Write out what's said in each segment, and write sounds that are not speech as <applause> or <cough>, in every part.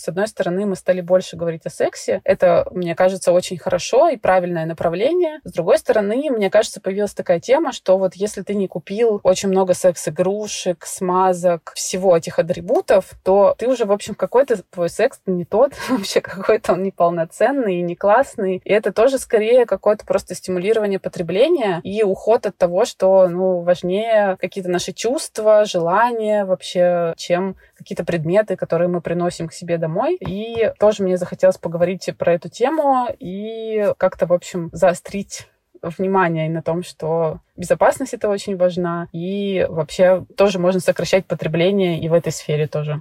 С одной стороны, мы стали больше говорить о сексе. Это, мне кажется, очень хорошо и правильное направление. С другой стороны, мне кажется, появилась такая тема, что вот если ты не купил очень много секс-игрушек, смазок, всего этих атрибутов, то ты уже, в общем, какой-то твой секс не тот, <laughs> вообще какой-то он неполноценный и не классный. И это тоже скорее какое-то просто стимулирование потребления и уход от того, что, ну, важнее какие-то наши чувства, желания вообще, чем какие-то предметы, которые мы приносим к себе домой. И тоже мне захотелось поговорить про эту тему и как-то, в общем, заострить внимание на том, что безопасность это очень важна, и вообще тоже можно сокращать потребление и в этой сфере тоже.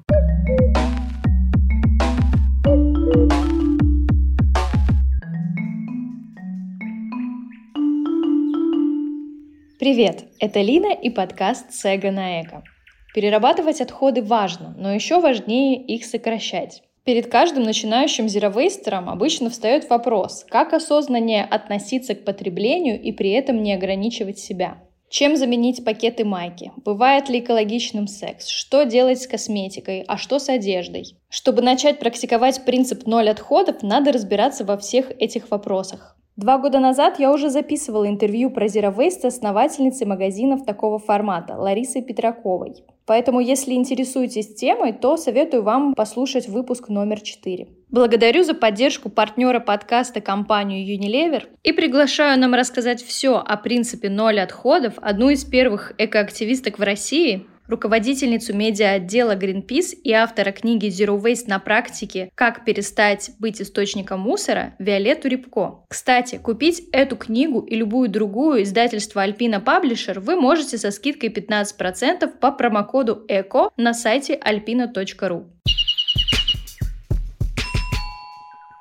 Привет, это Лина и подкаст «Сега на эко». Перерабатывать отходы важно, но еще важнее их сокращать. Перед каждым начинающим зеровейстером обычно встает вопрос, как осознаннее относиться к потреблению и при этом не ограничивать себя. Чем заменить пакеты майки? Бывает ли экологичным секс? Что делать с косметикой? А что с одеждой? Чтобы начать практиковать принцип ноль отходов, надо разбираться во всех этих вопросах. Два года назад я уже записывала интервью про Zero Waste основательницы магазинов такого формата Ларисой Петраковой. Поэтому, если интересуетесь темой, то советую вам послушать выпуск номер 4. Благодарю за поддержку партнера подкаста компанию Unilever и приглашаю нам рассказать все о принципе ноль отходов, одну из первых экоактивисток в России, руководительницу медиа-отдела Greenpeace и автора книги Zero Waste на практике «Как перестать быть источником мусора» Виолетту Рябко. Кстати, купить эту книгу и любую другую издательство Alpina Publisher вы можете со скидкой 15% по промокоду ЭКО на сайте alpina.ru.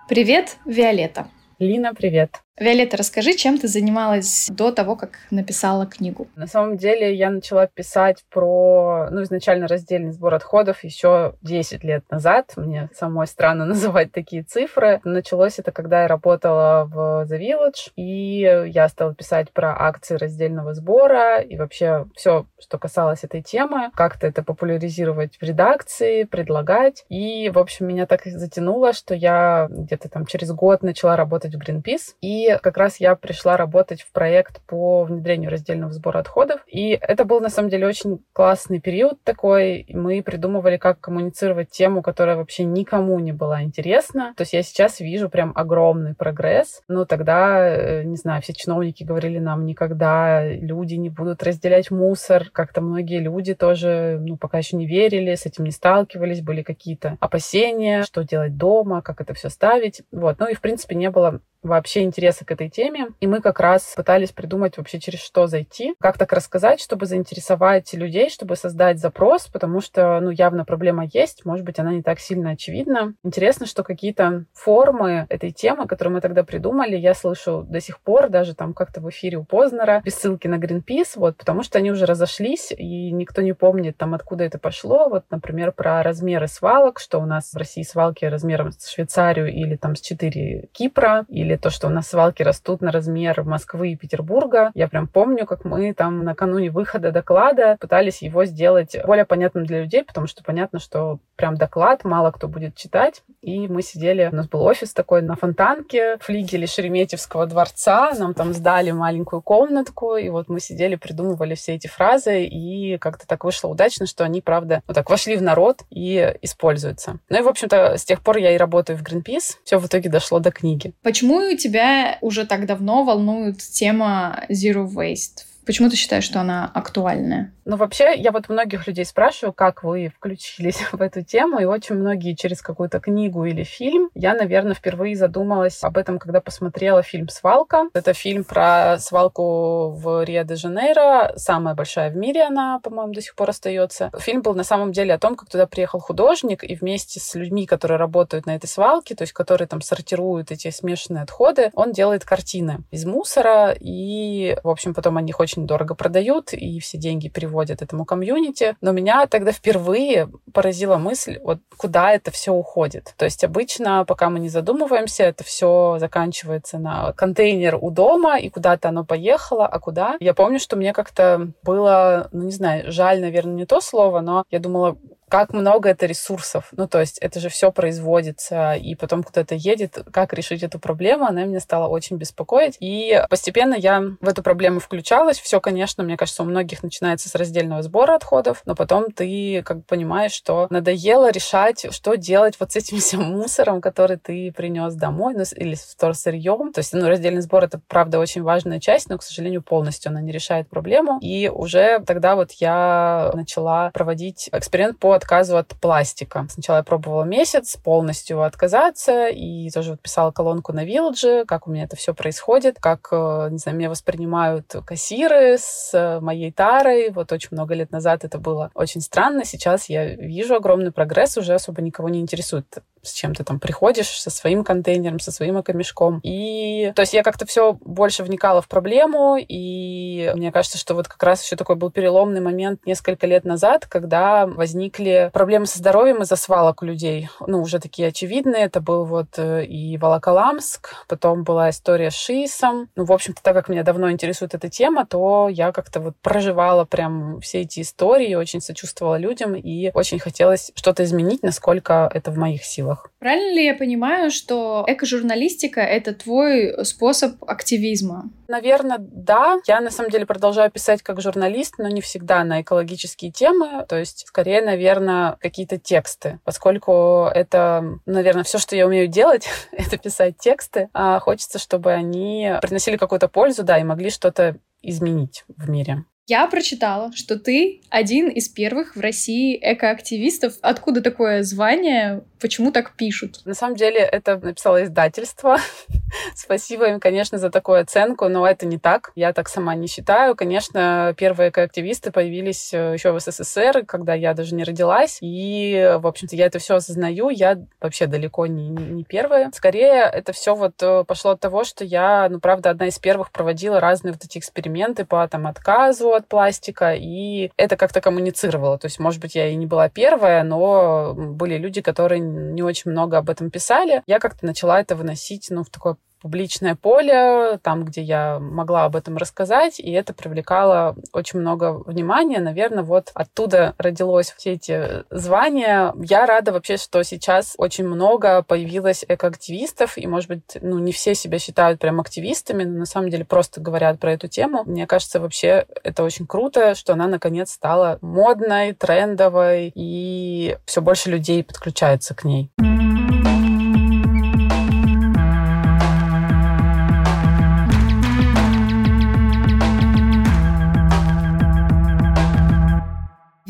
Привет, Виолетта! Лина, привет! Виолетта, расскажи, чем ты занималась до того, как написала книгу? На самом деле я начала писать про, ну, изначально раздельный сбор отходов еще 10 лет назад. Мне самой странно <laughs> называть такие цифры. Началось это, когда я работала в The Village, и я стала писать про акции раздельного сбора и вообще все, что касалось этой темы, как-то это популяризировать в редакции, предлагать. И, в общем, меня так затянуло, что я где-то там через год начала работать в Greenpeace, и как раз я пришла работать в проект по внедрению раздельного сбора отходов. И это был, на самом деле, очень классный период такой. Мы придумывали, как коммуницировать тему, которая вообще никому не была интересна. То есть я сейчас вижу прям огромный прогресс. Но тогда, э, не знаю, все чиновники говорили нам, никогда люди не будут разделять мусор. Как-то многие люди тоже, ну, пока еще не верили, с этим не сталкивались, были какие-то опасения, что делать дома, как это все ставить. Вот. Ну и, в принципе, не было вообще интереса к этой теме. И мы как раз пытались придумать вообще через что зайти, как так рассказать, чтобы заинтересовать людей, чтобы создать запрос, потому что, ну, явно проблема есть, может быть, она не так сильно очевидна. Интересно, что какие-то формы этой темы, которую мы тогда придумали, я слышу до сих пор, даже там как-то в эфире у Познера, без ссылки на Greenpeace, вот, потому что они уже разошлись, и никто не помнит там, откуда это пошло. Вот, например, про размеры свалок, что у нас в России свалки размером с Швейцарию или там с 4 Кипра, или то, что у нас свалки растут на размер Москвы и Петербурга. Я прям помню, как мы там накануне выхода доклада пытались его сделать более понятным для людей, потому что понятно, что прям доклад мало кто будет читать. И мы сидели, у нас был офис такой на Фонтанке, флигеле Шереметьевского дворца, нам там сдали маленькую комнатку, и вот мы сидели, придумывали все эти фразы, и как-то так вышло удачно, что они, правда, вот так вошли в народ и используются. Ну и, в общем-то, с тех пор я и работаю в Greenpeace. Все в итоге дошло до книги. Почему тебя уже так давно волнует тема Zero Waste? Почему ты считаешь, что она актуальная? Ну, вообще, я вот многих людей спрашиваю, как вы включились <laughs> в эту тему, и очень многие через какую-то книгу или фильм. Я, наверное, впервые задумалась об этом, когда посмотрела фильм «Свалка». Это фильм про свалку в Рио-де-Жанейро, самая большая в мире она, по-моему, до сих пор остается. Фильм был на самом деле о том, как туда приехал художник, и вместе с людьми, которые работают на этой свалке, то есть которые там сортируют эти смешанные отходы, он делает картины из мусора, и, в общем, потом они их очень дорого продают, и все деньги переводят приводит этому комьюнити. Но меня тогда впервые поразила мысль, вот куда это все уходит. То есть обычно, пока мы не задумываемся, это все заканчивается на контейнер у дома, и куда-то оно поехало, а куда? Я помню, что мне как-то было, ну не знаю, жаль, наверное, не то слово, но я думала, как много это ресурсов. Ну, то есть это же все производится, и потом кто-то едет. Как решить эту проблему, она меня стала очень беспокоить. И постепенно я в эту проблему включалась. Все, конечно, мне кажется, у многих начинается с раздельного сбора отходов, но потом ты как бы понимаешь, что надоело решать, что делать вот с этим <laughs> всем мусором, который ты принес домой, ну, или с сырьем. То есть, ну, раздельный сбор — это, правда, очень важная часть, но, к сожалению, полностью она не решает проблему. И уже тогда вот я начала проводить эксперимент по отказу от пластика. Сначала я пробовала месяц полностью отказаться и тоже вот писала колонку на Вилдже, как у меня это все происходит, как, э, не знаю, меня воспринимают кассиры с моей тарой. Вот очень много лет назад это было очень странно. Сейчас я вижу огромный прогресс, уже особо никого не интересует с чем ты там приходишь, со своим контейнером, со своим окомешком. И то есть я как-то все больше вникала в проблему, и мне кажется, что вот как раз еще такой был переломный момент несколько лет назад, когда возникли проблемы со здоровьем из-за свалок у людей. Ну, уже такие очевидные. Это был вот э, и Волоколамск, потом была история с ШИСом. Ну, в общем-то, так как меня давно интересует эта тема, то я как-то вот проживала прям все эти истории, очень сочувствовала людям, и очень хотелось что-то изменить, насколько это в моих силах делах. Правильно ли я понимаю, что эко-журналистика — это твой способ активизма? Наверное, да. Я, на самом деле, продолжаю писать как журналист, но не всегда на экологические темы. То есть, скорее, наверное, какие-то тексты. Поскольку это, наверное, все, что я умею делать, это писать тексты. А хочется, чтобы они приносили какую-то пользу, да, и могли что-то изменить в мире. Я прочитала, что ты один из первых в России экоактивистов. Откуда такое звание? Почему так пишут? На самом деле это написало издательство. <laughs> Спасибо им, конечно, за такую оценку, но это не так. Я так сама не считаю. Конечно, первые экоактивисты появились э, еще в СССР, когда я даже не родилась. И, в общем-то, я это все осознаю. Я вообще далеко не, не первая. Скорее, это все вот э, пошло от того, что я, ну, правда, одна из первых проводила разные вот эти эксперименты по там отказу от пластика, и это как-то коммуницировало. То есть, может быть, я и не была первая, но были люди, которые не очень много об этом писали. Я как-то начала это выносить, ну, в такое публичное поле, там, где я могла об этом рассказать, и это привлекало очень много внимания. Наверное, вот оттуда родилось все эти звания. Я рада вообще, что сейчас очень много появилось экоактивистов, и, может быть, ну, не все себя считают прям активистами, но на самом деле просто говорят про эту тему. Мне кажется, вообще это очень круто, что она наконец стала модной, трендовой, и все больше людей подключается к ней.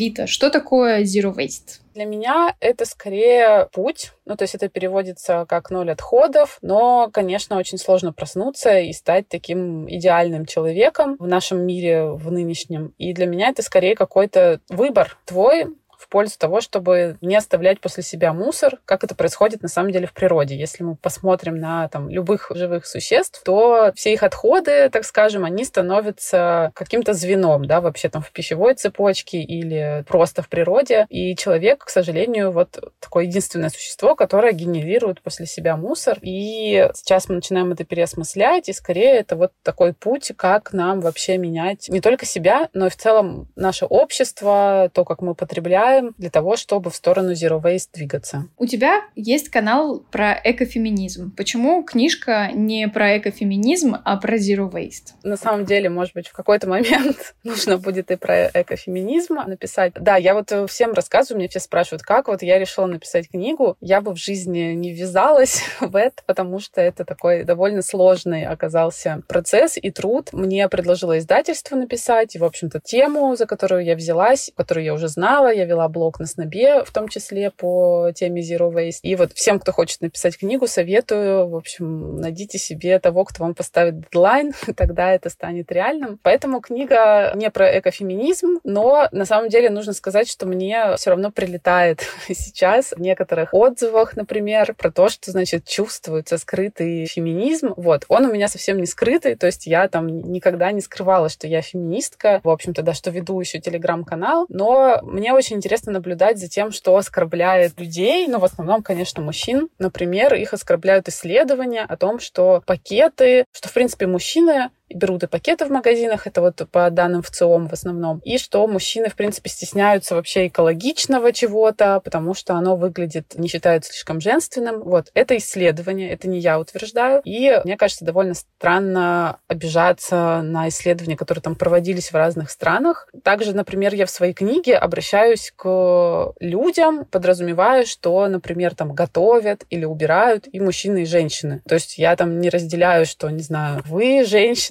Вита, что такое Zero Waste? Для меня это скорее путь, ну, то есть это переводится как ноль отходов, но, конечно, очень сложно проснуться и стать таким идеальным человеком в нашем мире, в нынешнем. И для меня это скорее какой-то выбор твой, в пользу того, чтобы не оставлять после себя мусор, как это происходит на самом деле в природе. Если мы посмотрим на там, любых живых существ, то все их отходы, так скажем, они становятся каким-то звеном, да, вообще там в пищевой цепочке или просто в природе. И человек, к сожалению, вот такое единственное существо, которое генерирует после себя мусор. И сейчас мы начинаем это переосмыслять, и скорее это вот такой путь, как нам вообще менять не только себя, но и в целом наше общество, то, как мы потребляем, делаем для того, чтобы в сторону Zero Waste двигаться. У тебя есть канал про экофеминизм. Почему книжка не про экофеминизм, а про Zero Waste? На самом деле, может быть, в какой-то момент <laughs> нужно будет и про экофеминизм написать. Да, я вот всем рассказываю, мне все спрашивают, как вот я решила написать книгу. Я бы в жизни не ввязалась <laughs> в это, потому что это такой довольно сложный оказался процесс и труд. Мне предложило издательство написать, и, в общем-то, тему, за которую я взялась, которую я уже знала, я вела блог на Снобе, в том числе по теме Zero Waste. И вот всем, кто хочет написать книгу, советую, в общем, найдите себе того, кто вам поставит дедлайн, <laughs> тогда это станет реальным. Поэтому книга не про экофеминизм, но на самом деле нужно сказать, что мне все равно прилетает <laughs> сейчас в некоторых отзывах, например, про то, что, значит, чувствуется скрытый феминизм. Вот, он у меня совсем не скрытый, то есть я там никогда не скрывала, что я феминистка, в общем-то, да, что веду еще телеграм-канал, но мне очень интересно наблюдать за тем, что оскорбляет людей, ну, в основном, конечно, мужчин. Например, их оскорбляют исследования о том, что пакеты, что, в принципе, мужчины берут и пакеты в магазинах, это вот по данным в ЦИОМ в основном, и что мужчины, в принципе, стесняются вообще экологичного чего-то, потому что оно выглядит, не считают слишком женственным. Вот, это исследование, это не я утверждаю, и мне кажется, довольно странно обижаться на исследования, которые там проводились в разных странах. Также, например, я в своей книге обращаюсь к людям, подразумевая, что, например, там готовят или убирают и мужчины, и женщины. То есть я там не разделяю, что, не знаю, вы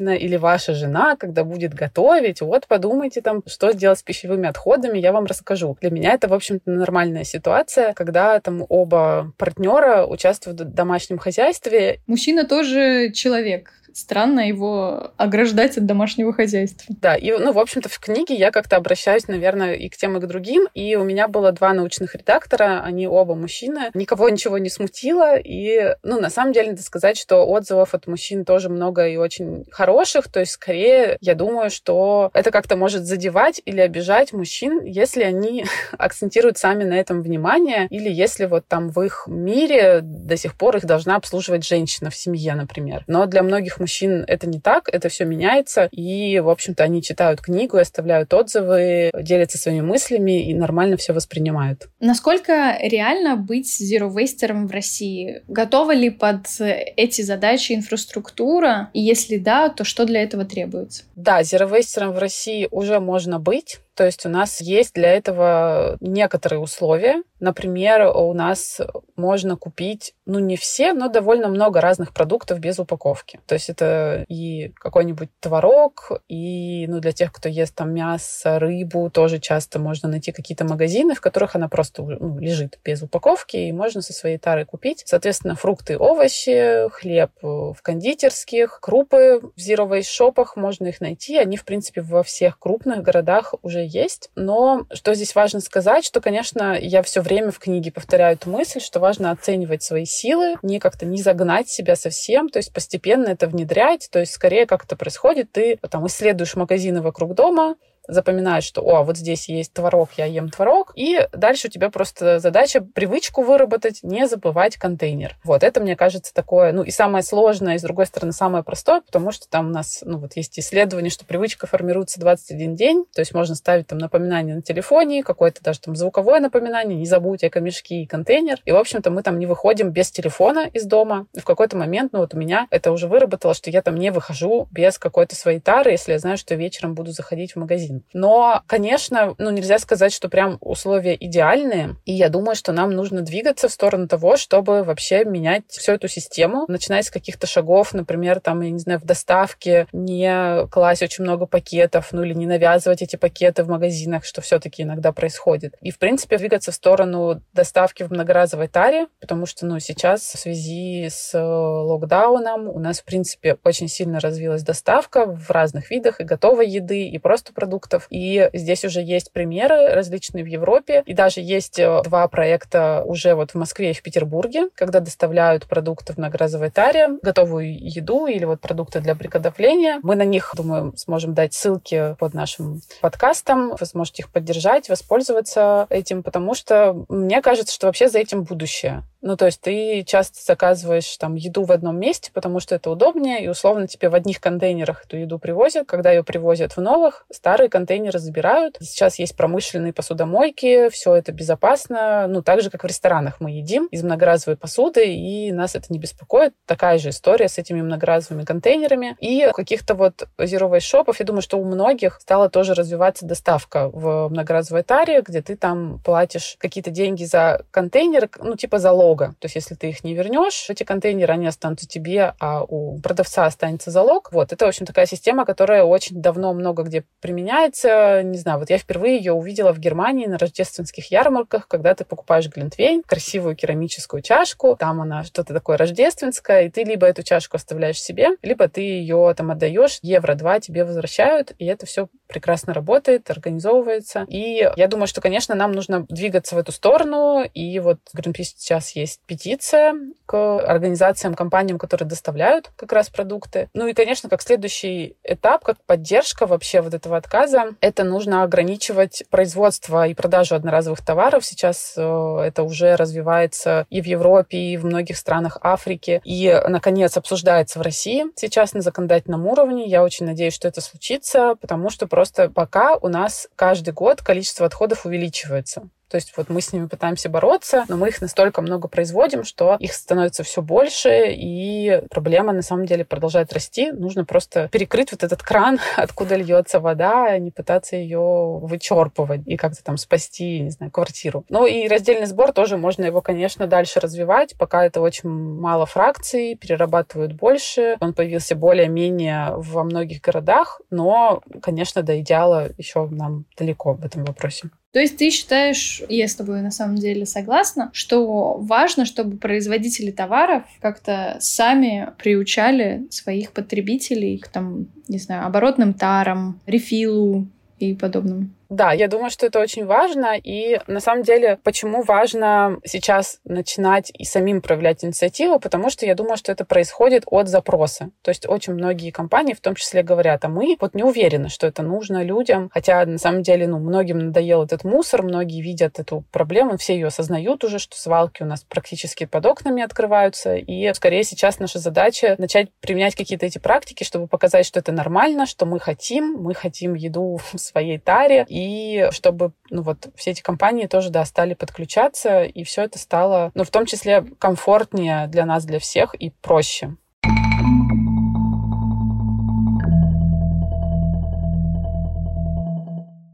женщина или ваша жена, когда будет готовить, вот подумайте там, что сделать с пищевыми отходами, я вам расскажу. Для меня это, в общем-то, нормальная ситуация, когда там оба партнера участвуют в домашнем хозяйстве. Мужчина тоже человек странно его ограждать от домашнего хозяйства. Да, и, ну, в общем-то, в книге я как-то обращаюсь, наверное, и к тем, и к другим. И у меня было два научных редактора, они оба мужчины. Никого ничего не смутило. И, ну, на самом деле, надо сказать, что отзывов от мужчин тоже много и очень хороших. То есть, скорее, я думаю, что это как-то может задевать или обижать мужчин, если они <laughs> акцентируют сами на этом внимание, или если вот там в их мире до сих пор их должна обслуживать женщина в семье, например. Но для многих мужчин это не так, это все меняется, и, в общем-то, они читают книгу, оставляют отзывы, делятся своими мыслями и нормально все воспринимают. Насколько реально быть зеровейстером в России? Готова ли под эти задачи инфраструктура? И если да, то что для этого требуется? Да, зеровейстером в России уже можно быть. То есть у нас есть для этого некоторые условия. Например, у нас можно купить, ну не все, но довольно много разных продуктов без упаковки. То есть это и какой-нибудь творог, и ну, для тех, кто ест там мясо, рыбу, тоже часто можно найти какие-то магазины, в которых она просто ну, лежит без упаковки, и можно со своей тарой купить. Соответственно, фрукты, овощи, хлеб в кондитерских, крупы в waste шопах можно их найти. Они, в принципе, во всех крупных городах уже есть. Но что здесь важно сказать, что, конечно, я все время в книге повторяю эту мысль, что важно оценивать свои силы, не как-то не загнать себя совсем, то есть постепенно это внедрять, то есть скорее как это происходит, ты там исследуешь магазины вокруг дома, запоминаешь, что, о, вот здесь есть творог, я ем творог, и дальше у тебя просто задача привычку выработать, не забывать контейнер. Вот, это, мне кажется, такое, ну, и самое сложное, и, с другой стороны, самое простое, потому что там у нас, ну, вот есть исследование, что привычка формируется 21 день, то есть можно ставить там напоминание на телефоне, какое-то даже там звуковое напоминание, не забудь эко-мешки и контейнер, и, в общем-то, мы там не выходим без телефона из дома. И в какой-то момент, ну, вот у меня это уже выработало, что я там не выхожу без какой-то своей тары, если я знаю, что вечером буду заходить в магазин магазин. Но, конечно, ну, нельзя сказать, что прям условия идеальные. И я думаю, что нам нужно двигаться в сторону того, чтобы вообще менять всю эту систему, начиная с каких-то шагов, например, там, я не знаю, в доставке не класть очень много пакетов, ну или не навязывать эти пакеты в магазинах, что все-таки иногда происходит. И, в принципе, двигаться в сторону доставки в многоразовой таре, потому что, ну, сейчас в связи с э, локдауном у нас, в принципе, очень сильно развилась доставка в разных видах и готовой еды, и просто продуктов продуктов. И здесь уже есть примеры различные в Европе. И даже есть э, два проекта уже вот в Москве и в Петербурге, когда доставляют продукты в многоразовой таре, готовую еду или вот продукты для приготовления. Мы на них, думаю, сможем дать ссылки под нашим подкастом. Вы сможете их поддержать, воспользоваться этим, потому что мне кажется, что вообще за этим будущее. Ну, то есть ты часто заказываешь там еду в одном месте, потому что это удобнее, и условно тебе в одних контейнерах эту еду привозят. Когда ее привозят в новых, старые контейнеры забирают. Сейчас есть промышленные посудомойки, все это безопасно. Ну, так же, как в ресторанах мы едим из многоразовой посуды, и нас это не беспокоит. Такая же история с этими многоразовыми контейнерами. И у каких-то вот zero waste шопов, я думаю, что у многих стала тоже развиваться доставка в многоразовой таре, где ты там платишь какие-то деньги за контейнер, ну, типа залог залога. То есть если ты их не вернешь, эти контейнеры, они останутся тебе, а у продавца останется залог. Вот, это, в общем, такая система, которая очень давно много где применяется. Не знаю, вот я впервые ее увидела в Германии на рождественских ярмарках, когда ты покупаешь глинтвейн, красивую керамическую чашку, там она что-то такое рождественское, и ты либо эту чашку оставляешь себе, либо ты ее там отдаешь, евро-два тебе возвращают, и это все прекрасно работает, организовывается. И я думаю, что, конечно, нам нужно двигаться в эту сторону, и вот Greenpeace сейчас есть петиция к организациям, компаниям, которые доставляют как раз продукты. Ну и, конечно, как следующий этап, как поддержка вообще вот этого отказа, Союза, это нужно ограничивать производство и продажу одноразовых товаров. Сейчас э, это уже развивается и в Европе, и в многих странах Африки. И, наконец, обсуждается в России сейчас на законодательном уровне. Я очень надеюсь, что это случится, потому что просто пока у нас каждый год количество отходов увеличивается. То есть вот мы с ними пытаемся бороться, но мы их настолько много производим, что их становится все больше, и проблема на самом деле продолжает расти. Нужно просто перекрыть вот этот кран, <laughs> откуда льется вода, а не пытаться ее вычерпывать и как-то там спасти, не знаю, квартиру. Ну и раздельный сбор тоже можно его, конечно, дальше развивать, пока это очень мало фракций, перерабатывают больше. Он появился более-менее во многих городах, но, конечно, до идеала еще нам далеко в этом вопросе. То есть ты считаешь, я с тобой на самом деле согласна, что важно, чтобы производители товаров как-то сами приучали своих потребителей к там, не знаю, оборотным тарам, рефилу и подобному? Да, я думаю, что это очень важно. И на самом деле, почему важно сейчас начинать и самим проявлять инициативу? Потому что я думаю, что это происходит от запроса. То есть очень многие компании, в том числе, говорят, а мы вот не уверены, что это нужно людям. Хотя на самом деле, ну, многим надоел этот мусор, многие видят эту проблему, все ее осознают уже, что свалки у нас практически под окнами открываются. И скорее сейчас наша задача начать применять какие-то эти практики, чтобы показать, что это нормально, что мы хотим, мы хотим еду <laughs> в своей таре, и чтобы ну вот все эти компании тоже, да, стали подключаться, и все это стало, ну, в том числе комфортнее для нас, для всех и проще.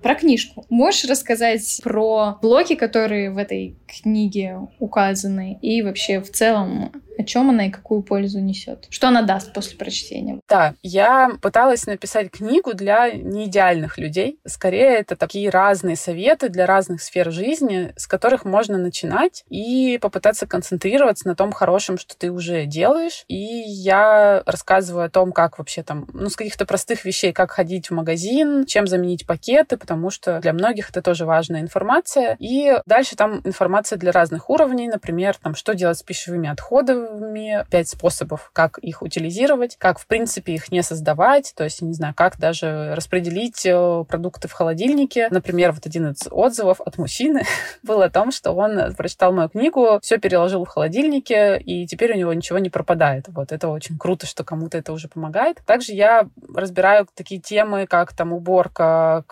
Про книжку. Можешь рассказать про блоки, которые в этой книге указаны, и вообще в целом о чем она и какую пользу несет? Что она даст после прочтения? Да, я пыталась написать книгу для неидеальных людей. Скорее, это такие разные советы для разных сфер жизни, с которых можно начинать и попытаться концентрироваться на том хорошем, что ты уже делаешь. И я рассказываю о том, как вообще там, ну, с каких-то простых вещей, как ходить в магазин, чем заменить пакеты, потому что для многих это тоже важная информация. И дальше там информация для разных уровней, например, там, что делать с пищевыми отходами, пять способов, как их утилизировать, как, в принципе, их не создавать, то есть, не знаю, как даже распределить э, продукты в холодильнике. Например, вот один из отзывов от мужчины <laughs> был о том, что он прочитал мою книгу, все переложил в холодильнике, и теперь у него ничего не пропадает. Вот это очень круто, что кому-то это уже помогает. Также я разбираю такие темы, как там уборка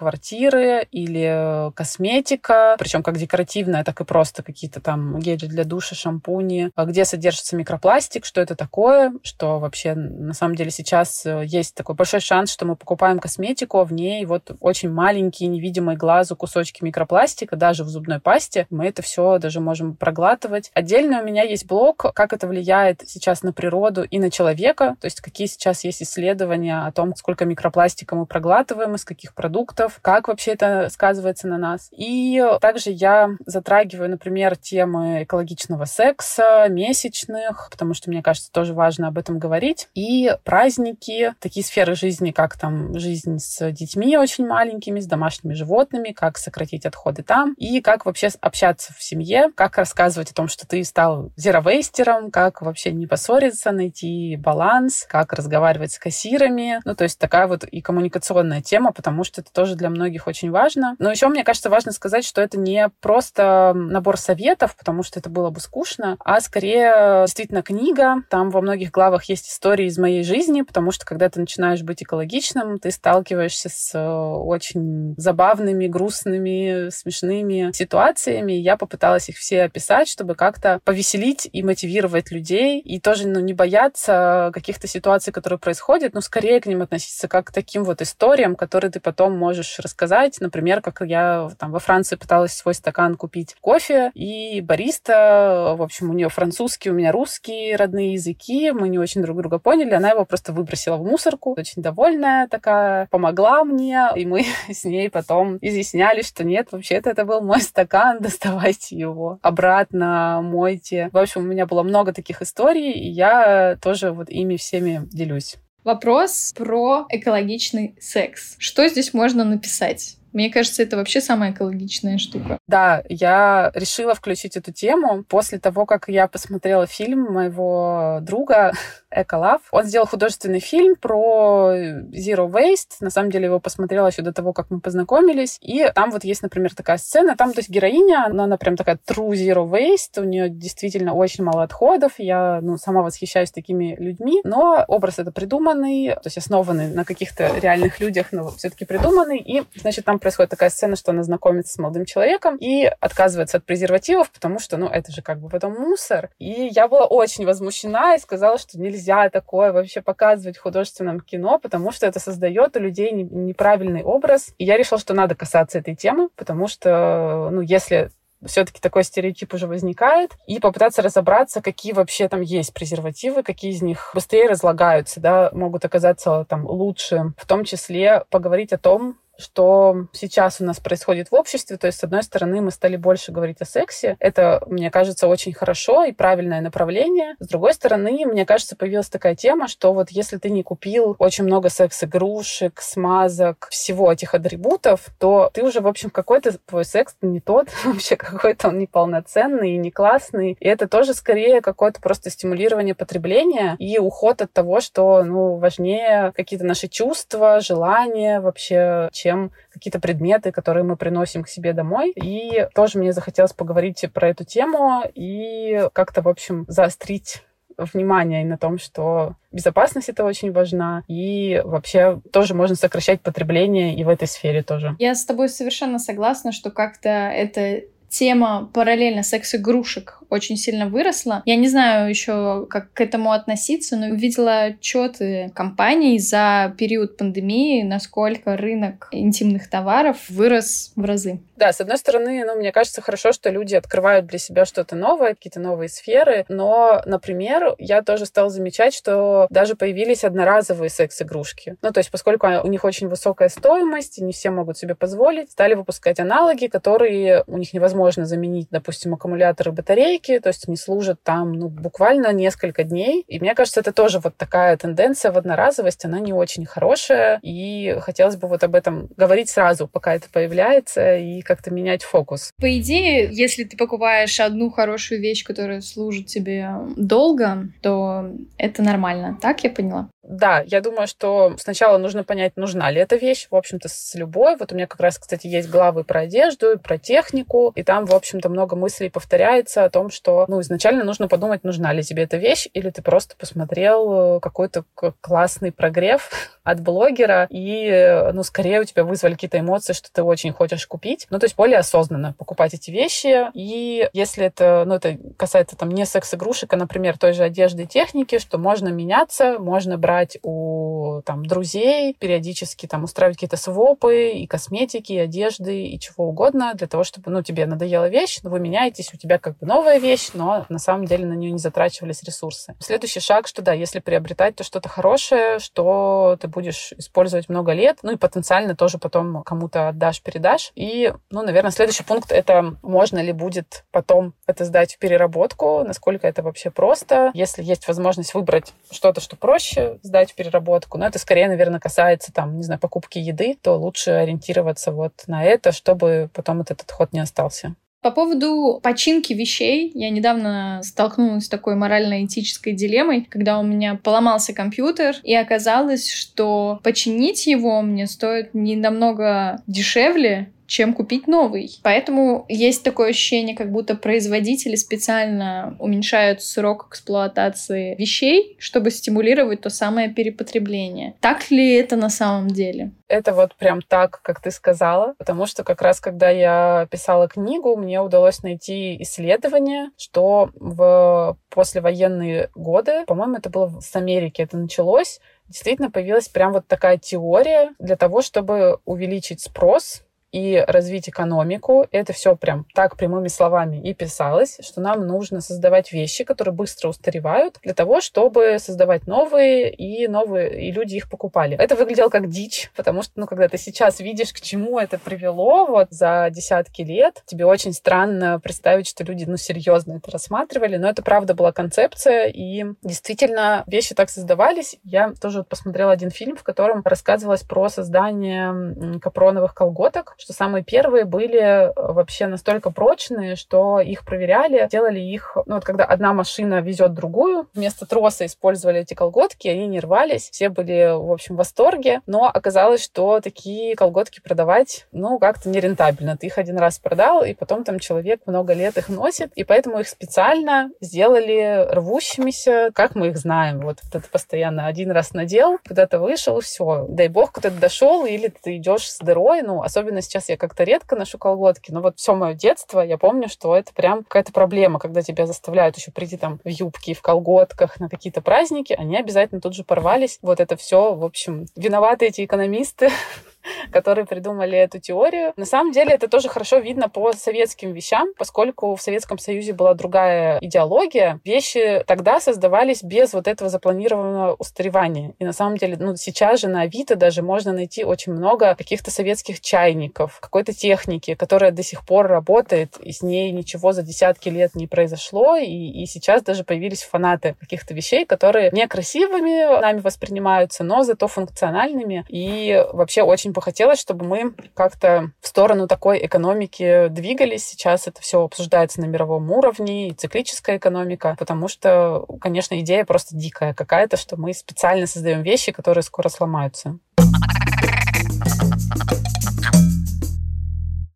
квартиры или косметика, причем как декоративная, так и просто какие-то там гели для душа, шампуни, где содержатся микропластик, что это такое, что вообще на самом деле сейчас э, есть такой большой шанс, что мы покупаем косметику, а в ней вот очень маленькие, невидимые глазу кусочки микропластика, даже в зубной пасте. Мы это все даже можем проглатывать. Отдельно у меня есть блог, как это влияет сейчас на природу и на человека, то есть какие сейчас есть исследования о том, сколько микропластика мы проглатываем, из каких продуктов, как вообще это сказывается на нас. И также я затрагиваю, например, темы экологичного секса, месячных, потому что, мне кажется, тоже важно об этом говорить. И праздники, такие сферы жизни, как там жизнь с детьми очень маленькими, с домашними животными, как сократить отходы там, и как вообще общаться в семье, как рассказывать о том, что ты стал зеровейстером, как вообще не поссориться, найти баланс, как разговаривать с кассирами. Ну, то есть такая вот и коммуникационная тема, потому что это тоже для многих очень важно. Но еще, мне кажется, важно сказать, что это не просто набор советов, потому что это было бы скучно, а скорее действительно книга. Там во многих главах есть истории из моей жизни, потому что когда ты начинаешь быть экологичным, ты сталкиваешься с э, очень забавными, грустными, смешными ситуациями. Я попыталась их все описать, чтобы как-то повеселить и мотивировать людей, и тоже ну, не бояться каких-то ситуаций, которые происходят, но скорее к ним относиться как к таким вот историям, которые ты потом можешь рассказать. Например, как я там во Франции пыталась свой стакан купить кофе, и бариста, в общем, у нее французский, у меня русский, родные языки, мы не очень друг друга поняли, она его просто выбросила в мусорку, очень довольная такая, помогла мне, и мы <laughs> с ней потом изъясняли, что нет, вообще-то это был мой стакан, <laughs> доставайте его обратно, мойте. В общем, у меня было много таких историй, и я тоже вот ими всеми делюсь. Вопрос про экологичный секс. Что здесь можно написать? Мне кажется, это вообще самая экологичная штука. Да, я решила включить эту тему после того, как я посмотрела фильм моего друга <laughs> Эколав. Он сделал художественный фильм про Zero Waste. На самом деле его посмотрела еще до того, как мы познакомились. И там вот есть, например, такая сцена. Там, то есть, героиня, она, она прям такая true Zero Waste. У нее действительно очень мало отходов. Я, ну, сама восхищаюсь такими людьми. Но образ это придуманный, то есть основанный на каких-то реальных людях, но все-таки придуманный. И, значит, там происходит такая сцена, что она знакомится с молодым человеком и отказывается от презервативов, потому что, ну, это же как бы потом мусор. И я была очень возмущена и сказала, что нельзя такое вообще показывать в художественном кино, потому что это создает у людей неправильный образ. И я решила, что надо касаться этой темы, потому что, ну, если все-таки такой стереотип уже возникает, и попытаться разобраться, какие вообще там есть презервативы, какие из них быстрее разлагаются, да, могут оказаться там лучше. В том числе поговорить о том, что сейчас у нас происходит в обществе. То есть, с одной стороны, мы стали больше говорить о сексе. Это, мне кажется, очень хорошо и правильное направление. С другой стороны, мне кажется, появилась такая тема, что вот если ты не купил очень много секс-игрушек, смазок, всего этих атрибутов, то ты уже, в общем, какой-то твой секс не тот, <laughs> вообще какой-то он неполноценный и не классный. И это тоже скорее какое-то просто стимулирование потребления и уход от того, что, ну, важнее какие-то наши чувства, желания, вообще, чем чем какие-то предметы, которые мы приносим к себе домой. И тоже мне захотелось поговорить про эту тему и как-то, в общем, заострить внимание на том, что безопасность это очень важна, и вообще тоже можно сокращать потребление и в этой сфере тоже. Я с тобой совершенно согласна, что как-то это тема параллельно секс-игрушек очень сильно выросла. Я не знаю еще, как к этому относиться, но увидела отчеты компаний за период пандемии, насколько рынок интимных товаров вырос в разы. Да, с одной стороны, ну, мне кажется, хорошо, что люди открывают для себя что-то новое, какие-то новые сферы, но, например, я тоже стала замечать, что даже появились одноразовые секс-игрушки. Ну, то есть, поскольку у них очень высокая стоимость, и не все могут себе позволить, стали выпускать аналоги, которые у них невозможно заменить, допустим, аккумуляторы батарейки, то есть они служат там, ну, буквально несколько дней. И мне кажется, это тоже вот такая тенденция в одноразовость, она не очень хорошая, и хотелось бы вот об этом говорить сразу, пока это появляется, и как-то менять фокус. По идее, если ты покупаешь одну хорошую вещь, которая служит тебе долго, то это нормально. Так я поняла? Да, я думаю, что сначала нужно понять, нужна ли эта вещь, в общем-то, с любой. Вот у меня как раз, кстати, есть главы про одежду, про технику, и там, в общем-то, много мыслей повторяется о том, что, ну, изначально нужно подумать, нужна ли тебе эта вещь, или ты просто посмотрел э, какой-то классный прогрев <laughs> от блогера, и, э, ну, скорее у тебя вызвали какие-то эмоции, что ты очень хочешь купить. Ну, то есть более осознанно покупать эти вещи, и если это, ну, это касается там не секс-игрушек, а, например, той же одежды и техники, что можно меняться, можно брать брать у там, друзей, периодически там устраивать какие-то свопы и косметики, и одежды, и чего угодно, для того, чтобы, ну, тебе надоела вещь, но вы меняетесь, у тебя как бы новая вещь, но на самом деле на нее не затрачивались ресурсы. Следующий шаг, что да, если приобретать, то что-то хорошее, что ты будешь использовать много лет, ну и потенциально тоже потом кому-то отдашь, передашь. И, ну, наверное, следующий пункт — это можно ли будет потом это сдать в переработку, насколько это вообще просто. Если есть возможность выбрать что-то, что проще, сдать в переработку. Но это скорее, наверное, касается там, не знаю, покупки еды, то лучше ориентироваться вот на это, чтобы потом этот отход не остался. По поводу починки вещей, я недавно столкнулась с такой морально-этической дилеммой, когда у меня поломался компьютер, и оказалось, что починить его мне стоит не намного дешевле, чем купить новый. Поэтому есть такое ощущение, как будто производители специально уменьшают срок эксплуатации вещей, чтобы стимулировать то самое перепотребление. Так ли это на самом деле? Это вот прям так, как ты сказала, потому что как раз когда я писала книгу, мне удалось найти исследование, что в послевоенные годы, по-моему, это было с Америки, это началось, действительно появилась прям вот такая теория для того, чтобы увеличить спрос и развить экономику. Это все прям так прямыми словами и писалось, что нам нужно создавать вещи, которые быстро устаревают, для того, чтобы создавать новые, и новые, и люди их покупали. Это выглядело как дичь, потому что, ну, когда ты сейчас видишь, к чему это привело вот за десятки лет, тебе очень странно представить, что люди, ну, серьезно это рассматривали, но это правда была концепция, и действительно вещи так создавались. Я тоже вот посмотрела один фильм, в котором рассказывалось про создание капроновых колготок, что самые первые были вообще настолько прочные, что их проверяли, делали их, ну вот когда одна машина везет другую, вместо троса использовали эти колготки, они не рвались, все были, в общем, в восторге, но оказалось, что такие колготки продавать, ну, как-то нерентабельно. Ты их один раз продал, и потом там человек много лет их носит, и поэтому их специально сделали рвущимися, как мы их знаем. Вот, вот это постоянно один раз надел, куда-то вышел, все. Дай бог, куда-то дошел, или ты идешь с дырой. Ну, особенно сейчас я как-то редко ношу колготки, но вот все мое детство я помню, что это прям какая-то проблема, когда тебя заставляют еще прийти там в юбке, в колготках на какие-то праздники, они обязательно тут же порвались. Вот это все, в общем, виноваты эти экономисты, <laughs> <laughs> которые придумали эту теорию. На самом деле это тоже хорошо видно по советским вещам, поскольку в Советском Союзе была другая идеология. Вещи тогда создавались без вот этого запланированного устаревания. И на самом деле, ну, сейчас же на Авито даже можно найти очень много каких-то советских чайников, какой-то техники, которая до сих пор работает, и с ней ничего за десятки лет не произошло, и, и сейчас даже появились фанаты каких-то вещей, которые некрасивыми нами воспринимаются, но зато функциональными и вообще очень хотелось, чтобы мы как-то в сторону такой экономики двигались. Сейчас это все обсуждается на мировом уровне, и циклическая экономика, потому что, конечно, идея просто дикая какая-то, что мы специально создаем вещи, которые скоро сломаются.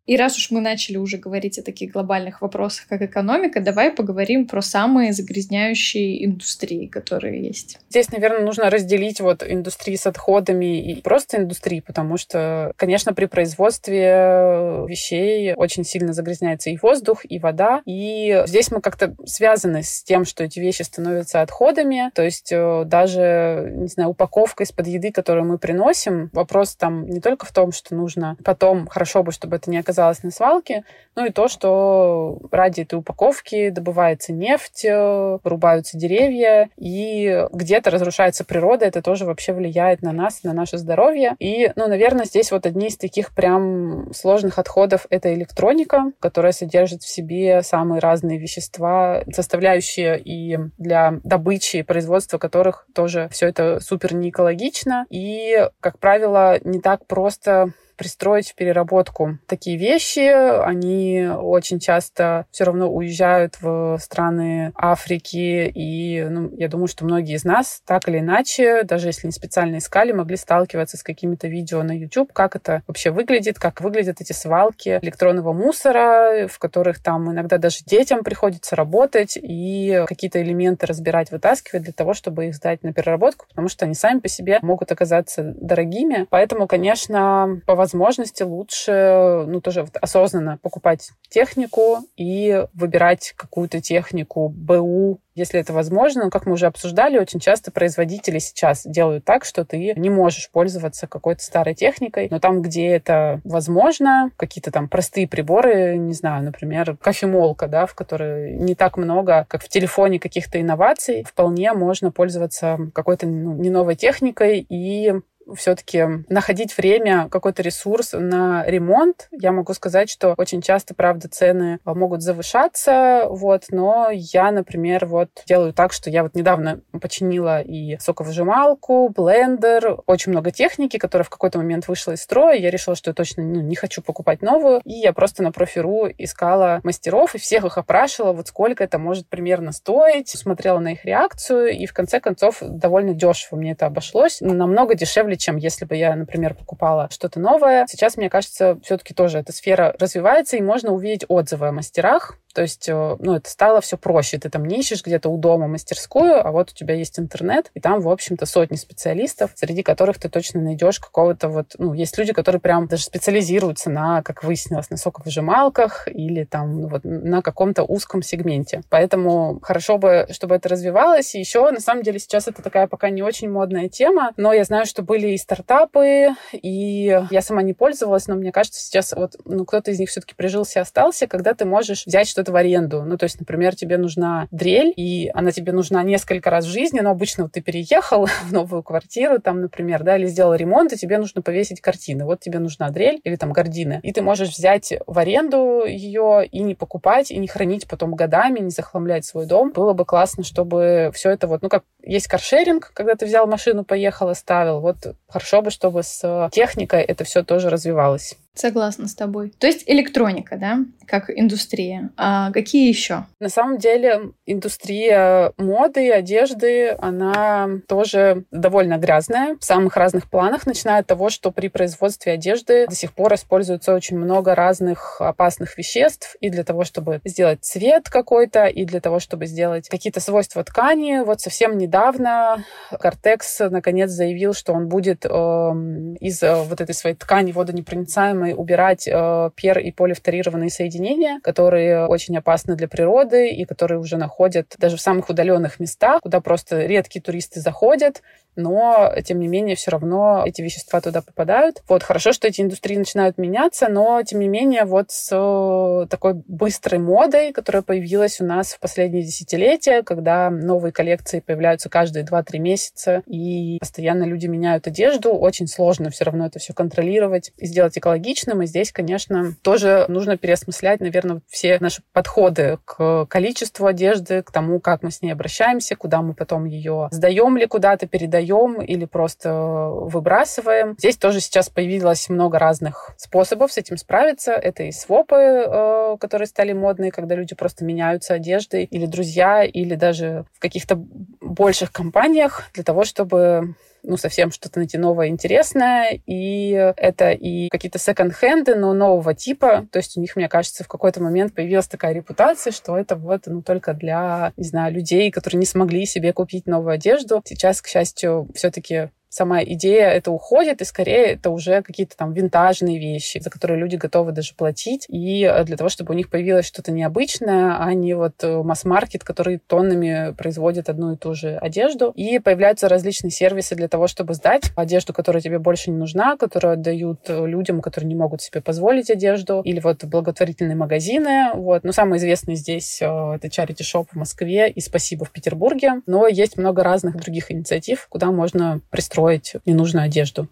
И раз уж мы начали уже говорить о таких глобальных вопросах, как экономика, давай поговорим про самые загрязняющие индустрии, которые есть. Здесь, наверное, нужно разделить вот индустрии с отходами и просто индустрии, потому что, конечно, при производстве вещей очень сильно загрязняется и воздух, и вода. И здесь мы как-то связаны с тем, что эти вещи становятся отходами. То есть э, даже, не знаю, упаковка из-под еды, которую мы приносим, вопрос там не только в том, что нужно потом хорошо бы, чтобы это не оказалось оказалась на свалке. Ну и то, что ради этой упаковки добывается нефть, э, вырубаются деревья, и где-то разрушается природа. Это тоже вообще влияет на нас, на наше здоровье. И, ну, наверное, здесь вот одни из таких прям сложных отходов — это электроника, которая содержит в себе самые разные вещества, составляющие и для добычи и производства которых тоже все это супер не экологично. И, как правило, не так просто пристроить в переработку такие вещи. Они очень часто все равно уезжают в страны Африки. И ну, я думаю, что многие из нас так или иначе, даже если не специально искали, могли сталкиваться с какими-то видео на YouTube, как это вообще выглядит, как выглядят эти свалки электронного мусора, в которых там иногда даже детям приходится работать и какие-то элементы разбирать, вытаскивать для того, чтобы их сдать на переработку, потому что они сами по себе могут оказаться дорогими. Поэтому, конечно, по возможности лучше, ну, тоже вот осознанно покупать технику и выбирать какую-то технику БУ, если это возможно. Но, как мы уже обсуждали, очень часто производители сейчас делают так, что ты не можешь пользоваться какой-то старой техникой, но там, где это возможно, какие-то там простые приборы, не знаю, например, кофемолка, да, в которой не так много, как в телефоне каких-то инноваций, вполне можно пользоваться какой-то ну, не новой техникой и все-таки находить время, какой-то ресурс на ремонт. Я могу сказать, что очень часто, правда, цены могут завышаться, вот, но я, например, вот делаю так, что я вот недавно починила и соковыжималку, блендер, очень много техники, которая в какой-то момент вышла из строя. Я решила, что я точно ну, не хочу покупать новую, и я просто на профиру искала мастеров и всех их опрашивала, вот сколько это может примерно стоить, смотрела на их реакцию, и в конце концов довольно дешево мне это обошлось, намного дешевле дешевле, чем если бы я, например, покупала что-то новое. Сейчас, мне кажется, все-таки тоже эта сфера развивается, и можно увидеть отзывы о мастерах, то есть, э, ну, это стало все проще. Ты там не ищешь где-то у дома мастерскую, а вот у тебя есть интернет, и там, в общем-то, сотни специалистов, среди которых ты точно найдешь какого-то вот... Ну, есть люди, которые прям даже специализируются на, как выяснилось, на соковыжималках или там ну, вот на каком-то узком сегменте. Поэтому хорошо бы, чтобы это развивалось. И еще, на самом деле, сейчас это такая пока не очень модная тема, но я знаю, что были и стартапы, и я сама не пользовалась, но мне кажется, сейчас вот ну, кто-то из них все-таки прижился и остался, когда ты можешь взять что-то в аренду. Ну, то есть, например, тебе нужна дрель, и она тебе нужна несколько раз в жизни, но обычно вот ты переехал <laughs> в новую квартиру, там, например, да, или сделал ремонт, и тебе нужно повесить картины. Вот тебе нужна дрель или там гардины. И ты можешь взять в аренду ее и не покупать, и не хранить потом годами, не захламлять свой дом. Было бы классно, чтобы все это вот, ну, как есть каршеринг, когда ты взял машину, поехал, оставил. Вот хорошо бы, чтобы с техникой это все тоже развивалось. Согласна с тобой. То есть электроника, да, как индустрия. А какие еще? На самом деле индустрия моды и одежды, она тоже довольно грязная в самых разных планах, начиная от того, что при производстве одежды до сих пор используется очень много разных опасных веществ и для того, чтобы сделать цвет какой-то, и для того, чтобы сделать какие-то свойства ткани. Вот совсем недавно Кортекс наконец заявил, что он будет э, из э, вот этой своей ткани водонепроницаемой необходимо убирать э, пер- и полифторированные соединения, которые очень опасны для природы и которые уже находят даже в самых удаленных местах, куда просто редкие туристы заходят, но, тем не менее, все равно эти вещества туда попадают. Вот, хорошо, что эти индустрии начинают меняться, но, тем не менее, вот с э, такой быстрой модой, которая появилась у нас в последние десятилетия, когда новые коллекции появляются каждые 2-3 месяца, и постоянно люди меняют одежду, очень сложно все равно это все контролировать и сделать экологичным. И здесь, конечно, тоже нужно переосмыслять, наверное, все наши подходы к количеству одежды, к тому, как мы с ней обращаемся, куда мы потом ее сдаем ли куда-то, передаем продаем или просто выбрасываем. Здесь тоже сейчас появилось много разных способов с этим справиться. Это и свопы, э, которые стали модные, когда люди просто меняются одеждой, или друзья, или даже в каких-то больших компаниях для того, чтобы ну, совсем что-то найти новое, интересное. И это и какие-то секонд-хенды, но нового типа. То есть у них, мне кажется, в какой-то момент появилась такая репутация, что это вот, ну, только для, не знаю, людей, которые не смогли себе купить новую одежду. Сейчас, к счастью, все-таки сама идея это уходит, и скорее это уже какие-то там винтажные вещи, за которые люди готовы даже платить, и э, для того, чтобы у них появилось что-то необычное, а не вот э, масс-маркет, который тоннами производит одну и ту же одежду. И появляются различные сервисы для того, чтобы сдать одежду, которая тебе больше не нужна, которую отдают э, людям, которые не могут себе позволить одежду, или вот благотворительные магазины. Вот. Но самый известный здесь это Charity Shop в Москве и Спасибо в Петербурге. Но есть много разных других инициатив, куда можно пристроить строить ненужную одежду.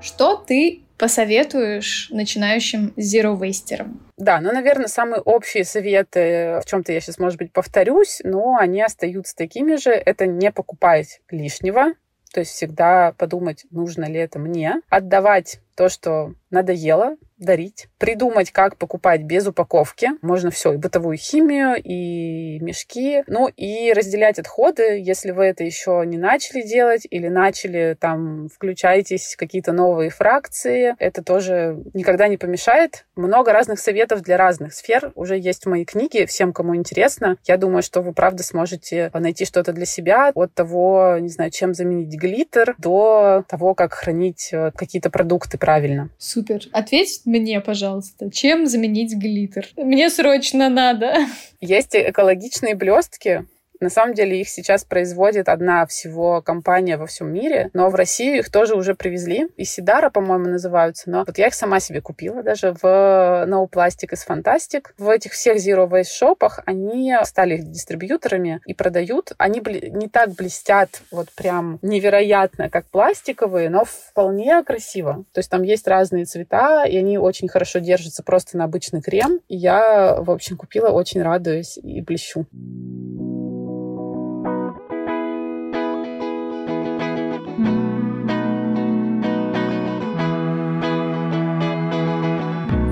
Что ты посоветуешь начинающим зеро-вейстерам? Да, ну, наверное, самые общие советы, в чем-то я сейчас, может быть, повторюсь, но они остаются такими же. Это не покупать лишнего, то есть всегда подумать, нужно ли это мне. Отдавать то, что надоело, дарить, придумать, как покупать без упаковки. Можно все, и бытовую химию, и мешки. Ну и разделять отходы, если вы это еще не начали делать или начали, там, включаетесь в какие-то новые фракции. Это тоже никогда не помешает. Много разных советов для разных сфер уже есть в моей книге. Всем, кому интересно, я думаю, что вы, правда, сможете найти что-то для себя от того, не знаю, чем заменить глиттер, до того, как хранить э, какие-то продукты правильно. Супер. Ответь мне, пожалуйста, чем заменить глиттер? Мне срочно надо. Есть экологичные блестки, на самом деле их сейчас производит одна всего компания во всем мире, но в Россию их тоже уже привезли. И Сидара, по-моему, называются. Но вот я их сама себе купила даже в No Plastic is Fantastic. В этих всех Zero Waste шопах они стали дистрибьюторами и продают. Они не так блестят вот прям невероятно, как пластиковые, но вполне красиво. То есть там есть разные цвета, и они очень хорошо держатся просто на обычный крем. И я, в общем, купила, очень радуюсь и блещу.